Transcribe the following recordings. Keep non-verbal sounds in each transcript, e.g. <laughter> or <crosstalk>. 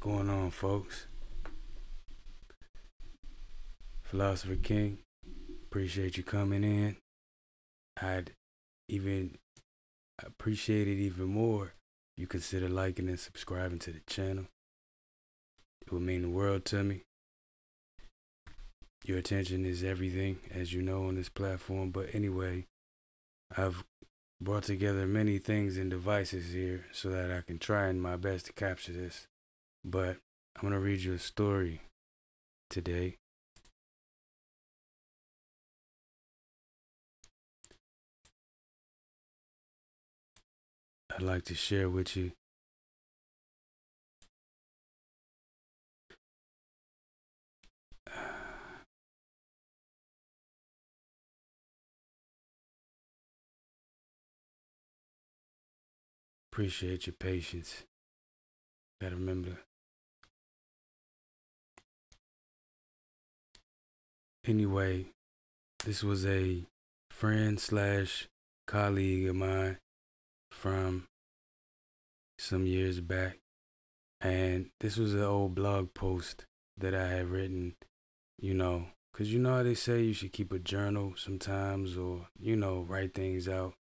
Going on, folks? Philosopher King, appreciate you coming in. I'd even appreciate it even more if you consider liking and subscribing to the channel. It would mean the world to me. Your attention is everything, as you know, on this platform. But anyway, I've brought together many things and devices here so that I can try my best to capture this. But I'm going to read you a story today. I'd like to share with you. <sighs> Appreciate your patience. Gotta remember. Anyway, this was a friend slash colleague of mine from some years back. And this was an old blog post that I had written, you know, because you know how they say you should keep a journal sometimes or, you know, write things out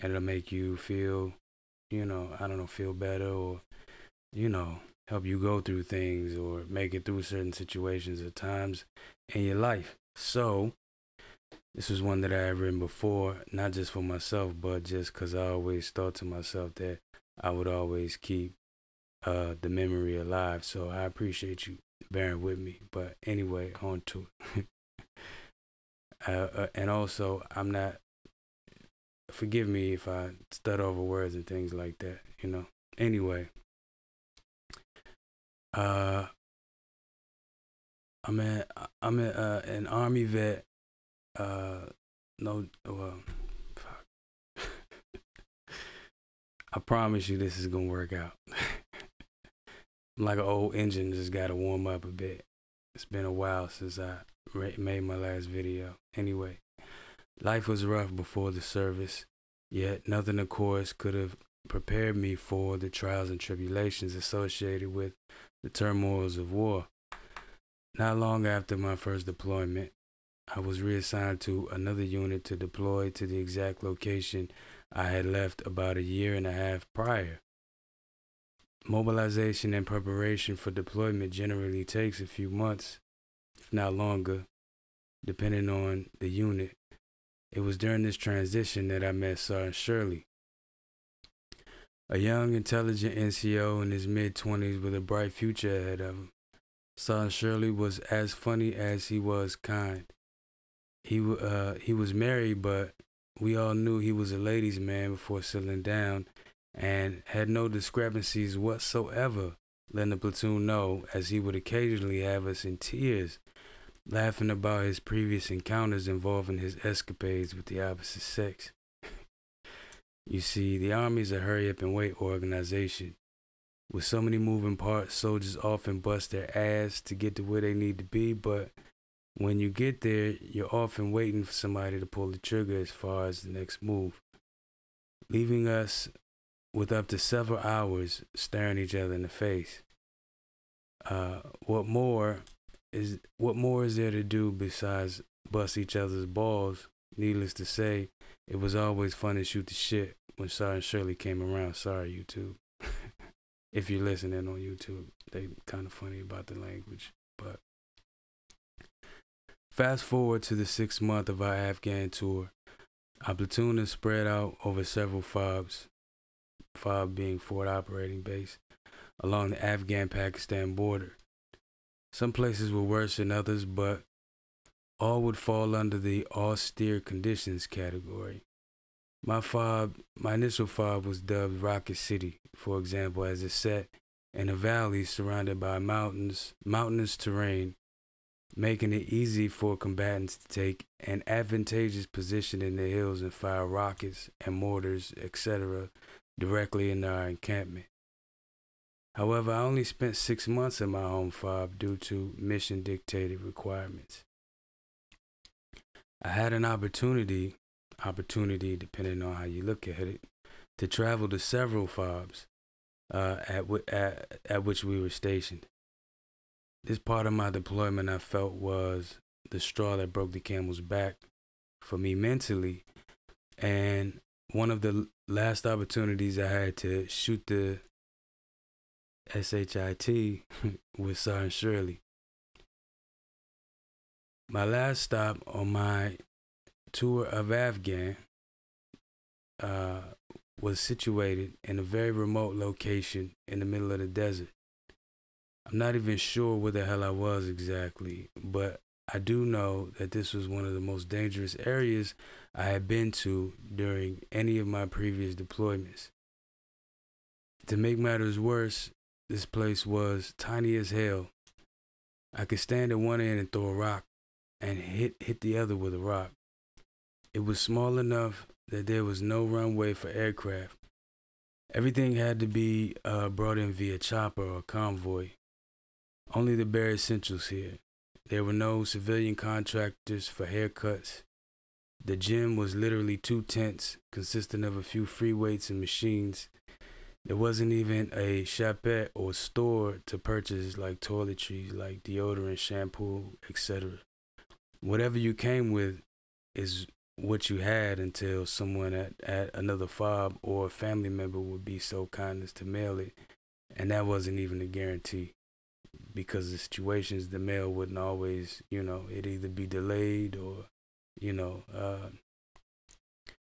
and it'll make you feel, you know, I don't know, feel better or, you know, help you go through things or make it through certain situations or times in your life. So, this was one that I had written before, not just for myself, but just because I always thought to myself that I would always keep uh, the memory alive. So I appreciate you bearing with me. But anyway, on to it. <laughs> uh, uh, and also, I'm not, forgive me if I stutter over words and things like that, you know. Anyway, uh, I'm, a, I'm a, uh, an Army vet uh, no, well, fuck. <laughs> I promise you this is gonna work out. I'm <laughs> like an old engine, just gotta warm up a bit. It's been a while since I made my last video. Anyway, life was rough before the service, yet nothing, of course, could have prepared me for the trials and tribulations associated with the turmoils of war. Not long after my first deployment, I was reassigned to another unit to deploy to the exact location I had left about a year and a half prior. Mobilization and preparation for deployment generally takes a few months, if not longer, depending on the unit. It was during this transition that I met Sergeant Shirley, a young, intelligent NCO in his mid 20s with a bright future ahead of him. Sergeant Shirley was as funny as he was kind he uh he was married, but we all knew he was a ladies' man before settling down, and had no discrepancies whatsoever. Letting the platoon know, as he would occasionally have us in tears, laughing about his previous encounters involving his escapades with the opposite sex. <laughs> you see, the Army is a hurry up and wait organization. With so many moving parts, soldiers often bust their ass to get to where they need to be, but when you get there, you're often waiting for somebody to pull the trigger as far as the next move, leaving us with up to several hours staring each other in the face. Uh, what more is what more is there to do besides bust each other's balls? Needless to say, it was always fun to shoot the shit when Sergeant Shirley came around. Sorry, YouTube. If you're listening on YouTube, they kind of funny about the language, but Fast forward to the sixth month of our Afghan tour. Our platoon is spread out over several FOBs, FOB being Forward Operating Base, along the Afghan Pakistan border. Some places were worse than others, but all would fall under the austere conditions category. My FOB, my initial FOB was dubbed Rocket City, for example, as it's set in a valley surrounded by mountains, mountainous terrain making it easy for combatants to take an advantageous position in the hills and fire rockets and mortars, etc., directly into our encampment. However, I only spent six months in my home fob due to mission dictated requirements. I had an opportunity, opportunity depending on how you look at it, to travel to several fobs. uh, at, at, at which we were stationed. This part of my deployment I felt was the straw that broke the camel's back for me mentally. And one of the last opportunities I had to shoot the SHIT <laughs> with Sergeant Shirley. My last stop on my tour of Afghan uh, was situated in a very remote location in the middle of the desert. I'm not even sure where the hell I was exactly, but I do know that this was one of the most dangerous areas I had been to during any of my previous deployments. To make matters worse, this place was tiny as hell. I could stand at one end and throw a rock and hit hit the other with a rock. It was small enough that there was no runway for aircraft. Everything had to be uh, brought in via chopper or convoy. Only the bare essentials here. There were no civilian contractors for haircuts. The gym was literally two tents consisting of a few free weights and machines. There wasn't even a shopette or store to purchase like toiletries, like deodorant, shampoo, etc. Whatever you came with is what you had until someone at, at another fob or a family member would be so kind as to mail it. And that wasn't even a guarantee because the situations the mail wouldn't always, you know, it either be delayed or, you know, uh,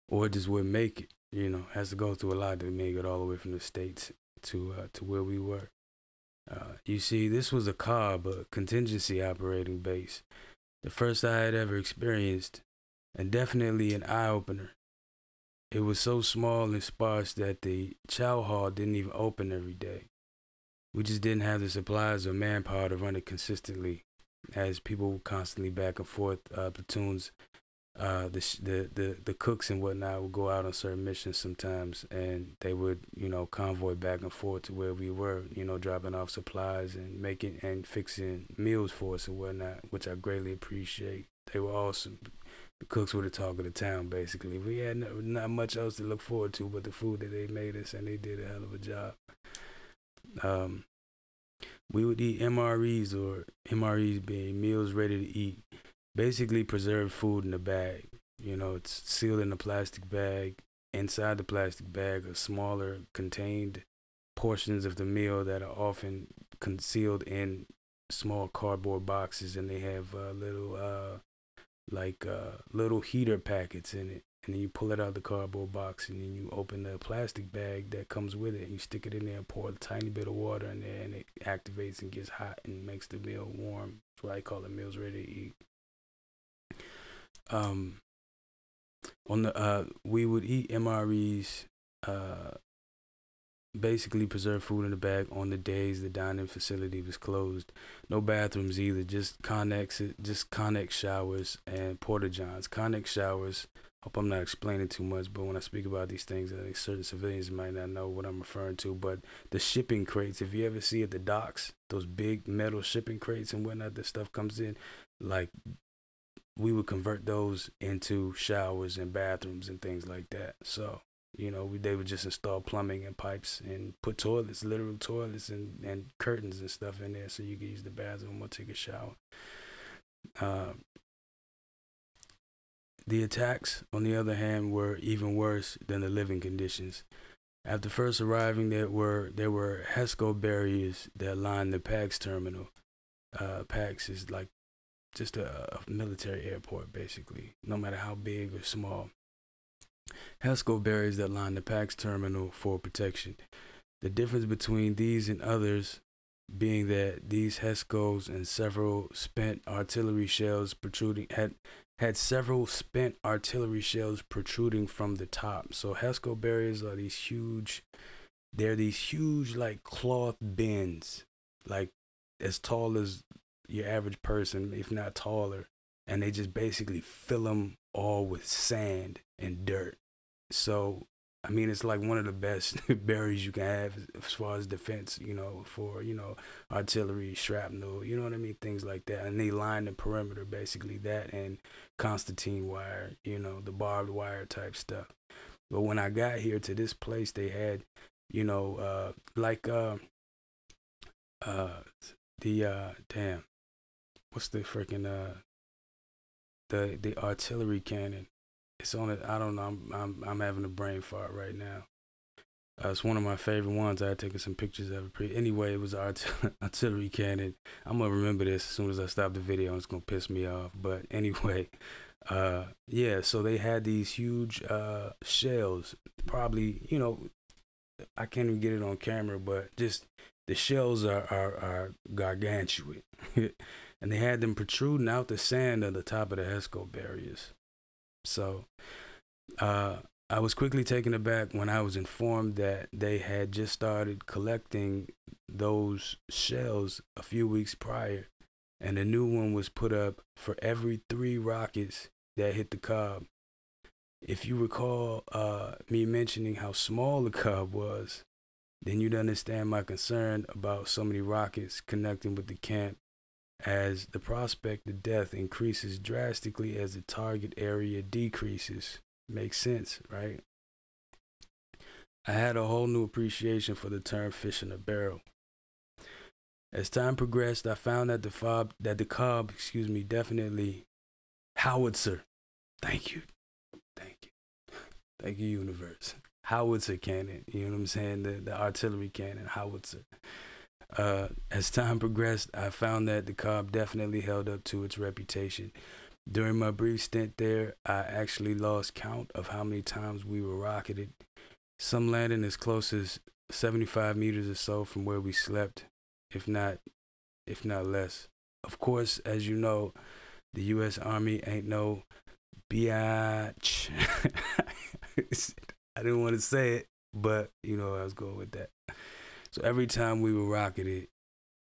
or it just wouldn't make it. You know, has to go through a lot to make it all the way from the states to uh, to where we were. Uh, you see, this was a COB, a contingency operating base, the first I had ever experienced and definitely an eye opener. It was so small and sparse that the chow hall didn't even open every day. We just didn't have the supplies or manpower to run it consistently, as people were constantly back and forth, uh, platoons, uh, the, the the the cooks and whatnot would go out on certain missions sometimes, and they would you know convoy back and forth to where we were, you know, dropping off supplies and making and fixing meals for us and whatnot, which I greatly appreciate. They were awesome the cooks were the talk of the town, basically. We had no, not much else to look forward to but the food that they made us, and they did a hell of a job. Um, we would eat MREs or MREs being meals ready to eat, basically preserved food in a bag. You know, it's sealed in a plastic bag. Inside the plastic bag are smaller contained portions of the meal that are often concealed in small cardboard boxes, and they have uh, little uh, like uh, little heater packets in it. And then you pull it out of the cardboard box and then you open the plastic bag that comes with it and you stick it in there pour a tiny bit of water in there and it activates and gets hot and makes the meal warm. That's why I call it meals ready to eat. Um, on the uh, we would eat MREs uh basically preserve food in the bag on the days the dining facility was closed. No bathrooms either, just Connex, just Connex showers and porta johns. Connex showers. Hope I'm not explaining too much, but when I speak about these things, I think certain civilians might not know what I'm referring to. But the shipping crates, if you ever see at the docks, those big metal shipping crates and whatnot, the stuff comes in, like we would convert those into showers and bathrooms and things like that. So you know, we, they would just install plumbing and pipes and put toilets, literal toilets and, and curtains and stuff in there so you could use the bathroom or take a shower. Uh, the attacks, on the other hand, were even worse than the living conditions. After first arriving, there were there were HESCO barriers that lined the PAX terminal. Uh, PAX is like just a, a military airport, basically, no matter how big or small. HESCO barriers that line the PAX terminal for protection. The difference between these and others being that these HESCOs and several spent artillery shells protruding had had several spent artillery shells protruding from the top. So HESCO barriers are these huge they're these huge like cloth bins, like as tall as your average person, if not taller, and they just basically fill them all with sand and dirt. So, I mean, it's like one of the best <laughs> berries you can have as far as defense, you know, for, you know, artillery, shrapnel, you know what I mean? Things like that. And they line the perimeter, basically, that and Constantine wire, you know, the barbed wire type stuff. But when I got here to this place, they had you know, uh, like uh, uh, the uh, damn, what's the freaking uh, the the artillery cannon? It's on it. I don't know. I'm I'm I'm having a brain fart right now. Uh, it's one of my favorite ones. I had taken some pictures of it. Anyway, it was art- <laughs> artillery cannon. I'm gonna remember this as soon as I stop the video. It's gonna piss me off. But <laughs> anyway, uh, yeah. So they had these huge uh, shells. Probably, you know, I can't even get it on camera, but just the shells are are, are gargantuan, <laughs> and they had them protruding out the sand on the top of the HESCO barriers. So, uh, I was quickly taken aback when I was informed that they had just started collecting those shells a few weeks prior, and a new one was put up for every three rockets that hit the COB. If you recall uh, me mentioning how small the COB was, then you'd understand my concern about so many rockets connecting with the camp, as the prospect of death increases drastically as the target area decreases. Makes sense, right? I had a whole new appreciation for the term fish in a barrel. As time progressed, I found that the fob that the cob, excuse me, definitely howitzer. Thank you. Thank you. Thank you, universe. Howitzer cannon. You know what I'm saying? The the artillery cannon, howitzer. Uh, as time progressed, I found that the cob definitely held up to its reputation. During my brief stint there, I actually lost count of how many times we were rocketed. Some landing as close as 75 meters or so from where we slept, if not, if not less. Of course, as you know, the U.S. Army ain't no biatch. <laughs> I didn't want to say it, but you know I was going with that. So every time we were rocketed,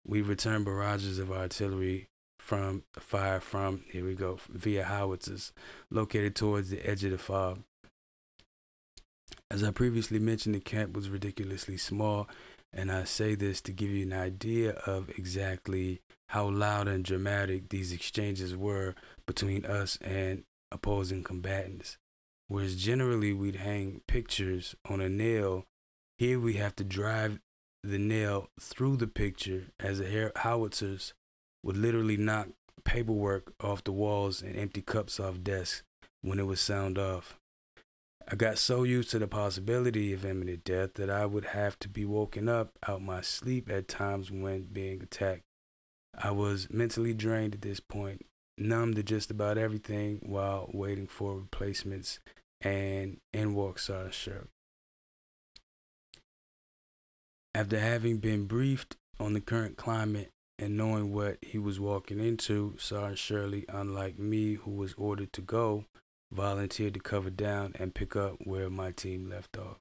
we returned barrages of artillery from fire from here we go via howitzers located towards the edge of the fob. As I previously mentioned, the camp was ridiculously small, and I say this to give you an idea of exactly how loud and dramatic these exchanges were between us and opposing combatants. Whereas generally we'd hang pictures on a nail, here we have to drive the nail through the picture as the howitzers would literally knock paperwork off the walls and empty cups off desks when it was sound off. I got so used to the possibility of imminent death that I would have to be woken up out my sleep at times when being attacked. I was mentally drained at this point, numb to just about everything while waiting for replacements and in walks Sergeant Shirley. After having been briefed on the current climate and knowing what he was walking into, Sergeant Shirley, unlike me, who was ordered to go, volunteered to cover down and pick up where my team left off.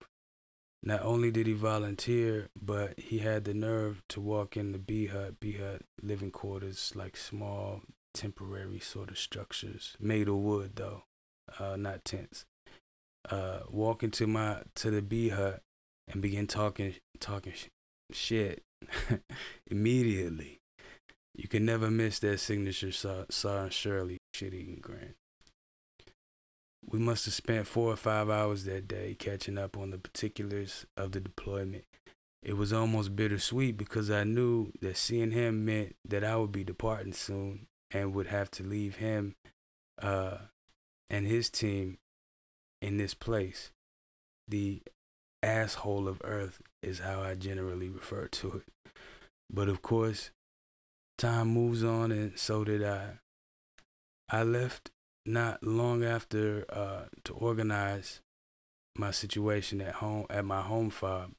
Not only did he volunteer, but he had the nerve to walk in the B hut, B hut living quarters, like small, temporary sort of structures, made of wood though, uh, not tents. Uh, walk into my to the B hut and begin talking talking sh- shit <laughs> immediately. You can never miss that signature Sergeant Shirley shit eating grin. We must have spent four or five hours that day catching up on the particulars of the deployment. It was almost bittersweet because I knew that seeing him meant that I would be departing soon and would have to leave him uh, and his team in this place. The asshole of Earth is how I generally refer to it. But of course, Time moves on, and so did I. I left not long after uh, to organize my situation at home at my home farm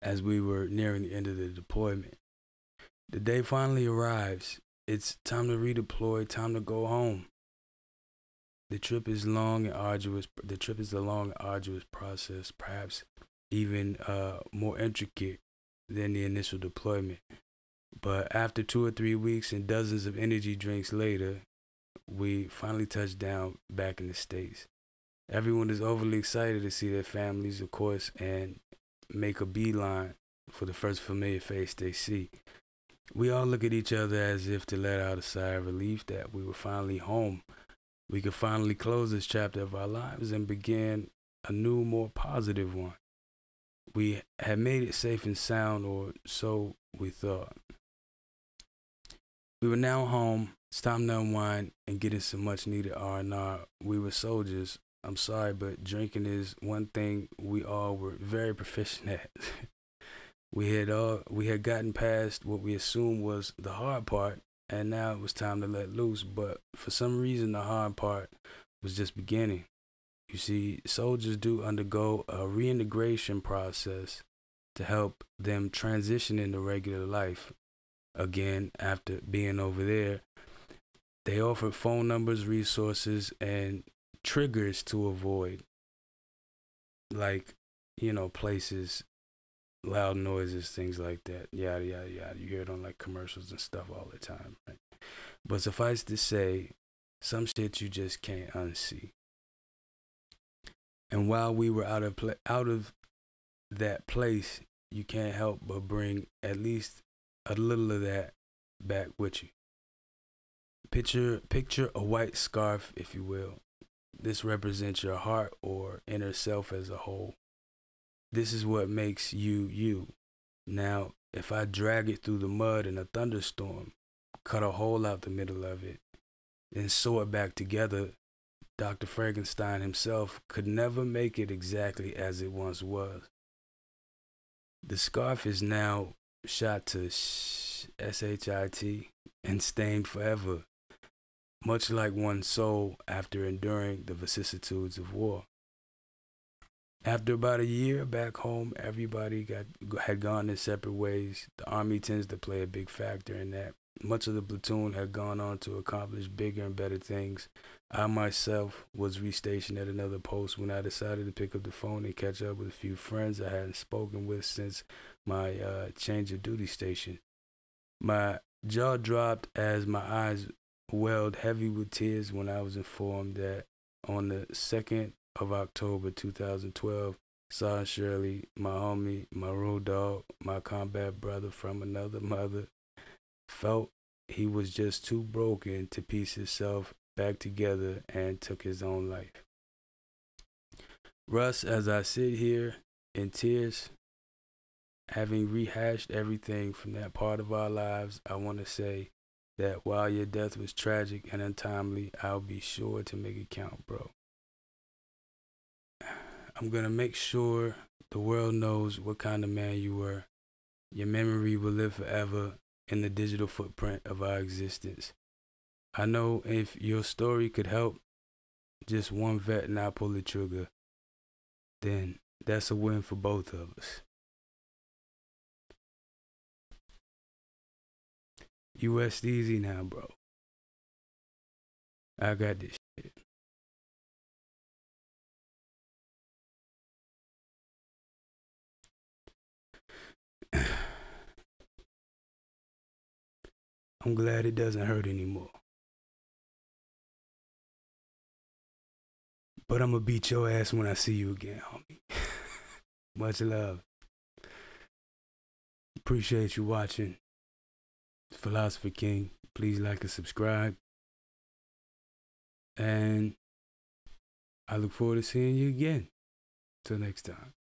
as we were nearing the end of the deployment. The day finally arrives. It's time to redeploy, time to go home. The trip is long and arduous. The trip is a long and arduous process, perhaps even uh, more intricate than the initial deployment. But after two or three weeks and dozens of energy drinks later, we finally touched down back in the States. Everyone is overly excited to see their families, of course, and make a beeline for the first familiar face they see. We all look at each other as if to let out a sigh of relief that we were finally home. We could finally close this chapter of our lives and begin a new, more positive one. we had made it safe and sound, or so we thought. We were now home. It's time to unwind and get in some much needed R&R. We were soldiers. I'm sorry, but drinking is one thing we all were very proficient at. <laughs> we had all we had gotten past what we assumed was the hard part, and now it was time to let loose. But for some reason, the hard part was just beginning. You see, soldiers do undergo a reintegration process to help them transition into regular life again after being over there. They offer phone numbers, resources, and triggers to avoid, like, you know, places, loud noises, things like that, yada, yada, yada. You hear it on like commercials and stuff all the time, right? But suffice to say, some shit you just can't unsee. And while we were out of pla- out of that place, you can't help but bring at least a little of that back with you. Picture picture a white scarf, if you will. This represents your heart or inner self as a whole. This is what makes you you. Now, if I drag it through the mud in a thunderstorm, cut a hole out the middle of it, and sew it back together, Dr. Frankenstein himself could never make it exactly as it once was. The scarf is now shot to S-H-I-T and stained forever, much like one's soul after enduring the vicissitudes of war. After about a year back home, everybody got had gone their separate ways. The army tends to play a big factor in that. Much of the platoon had gone on to accomplish bigger and better things. I myself was restationed at another post when I decided to pick up the phone and catch up with a few friends I hadn't spoken with since my uh, change of duty station. My jaw dropped as my eyes welled heavy with tears when I was informed that on the 2nd of October 2012, Sergeant Shirley, my homie, my road dog, my combat brother from another mother, felt he was just too broken to piece himself back together and took his own life. Russ, as I sit here in tears, having rehashed everything from that part of our lives, I want to say that while your death was tragic and untimely, I'll be sure to make it count, bro. I'm going to make sure the world knows what kind of man you were. Your memory will live forever in the digital footprint of our existence. I know if your story could help just one vet not pull the trigger, then that's a win for both of us. You rest easy now, bro. I got this I'm glad it doesn't hurt anymore. But I'm gonna beat your ass when I see you again, homie. <laughs> Much love. Appreciate you watching. Philosopher King. Please like and subscribe. And I look forward to seeing you again. Till next time.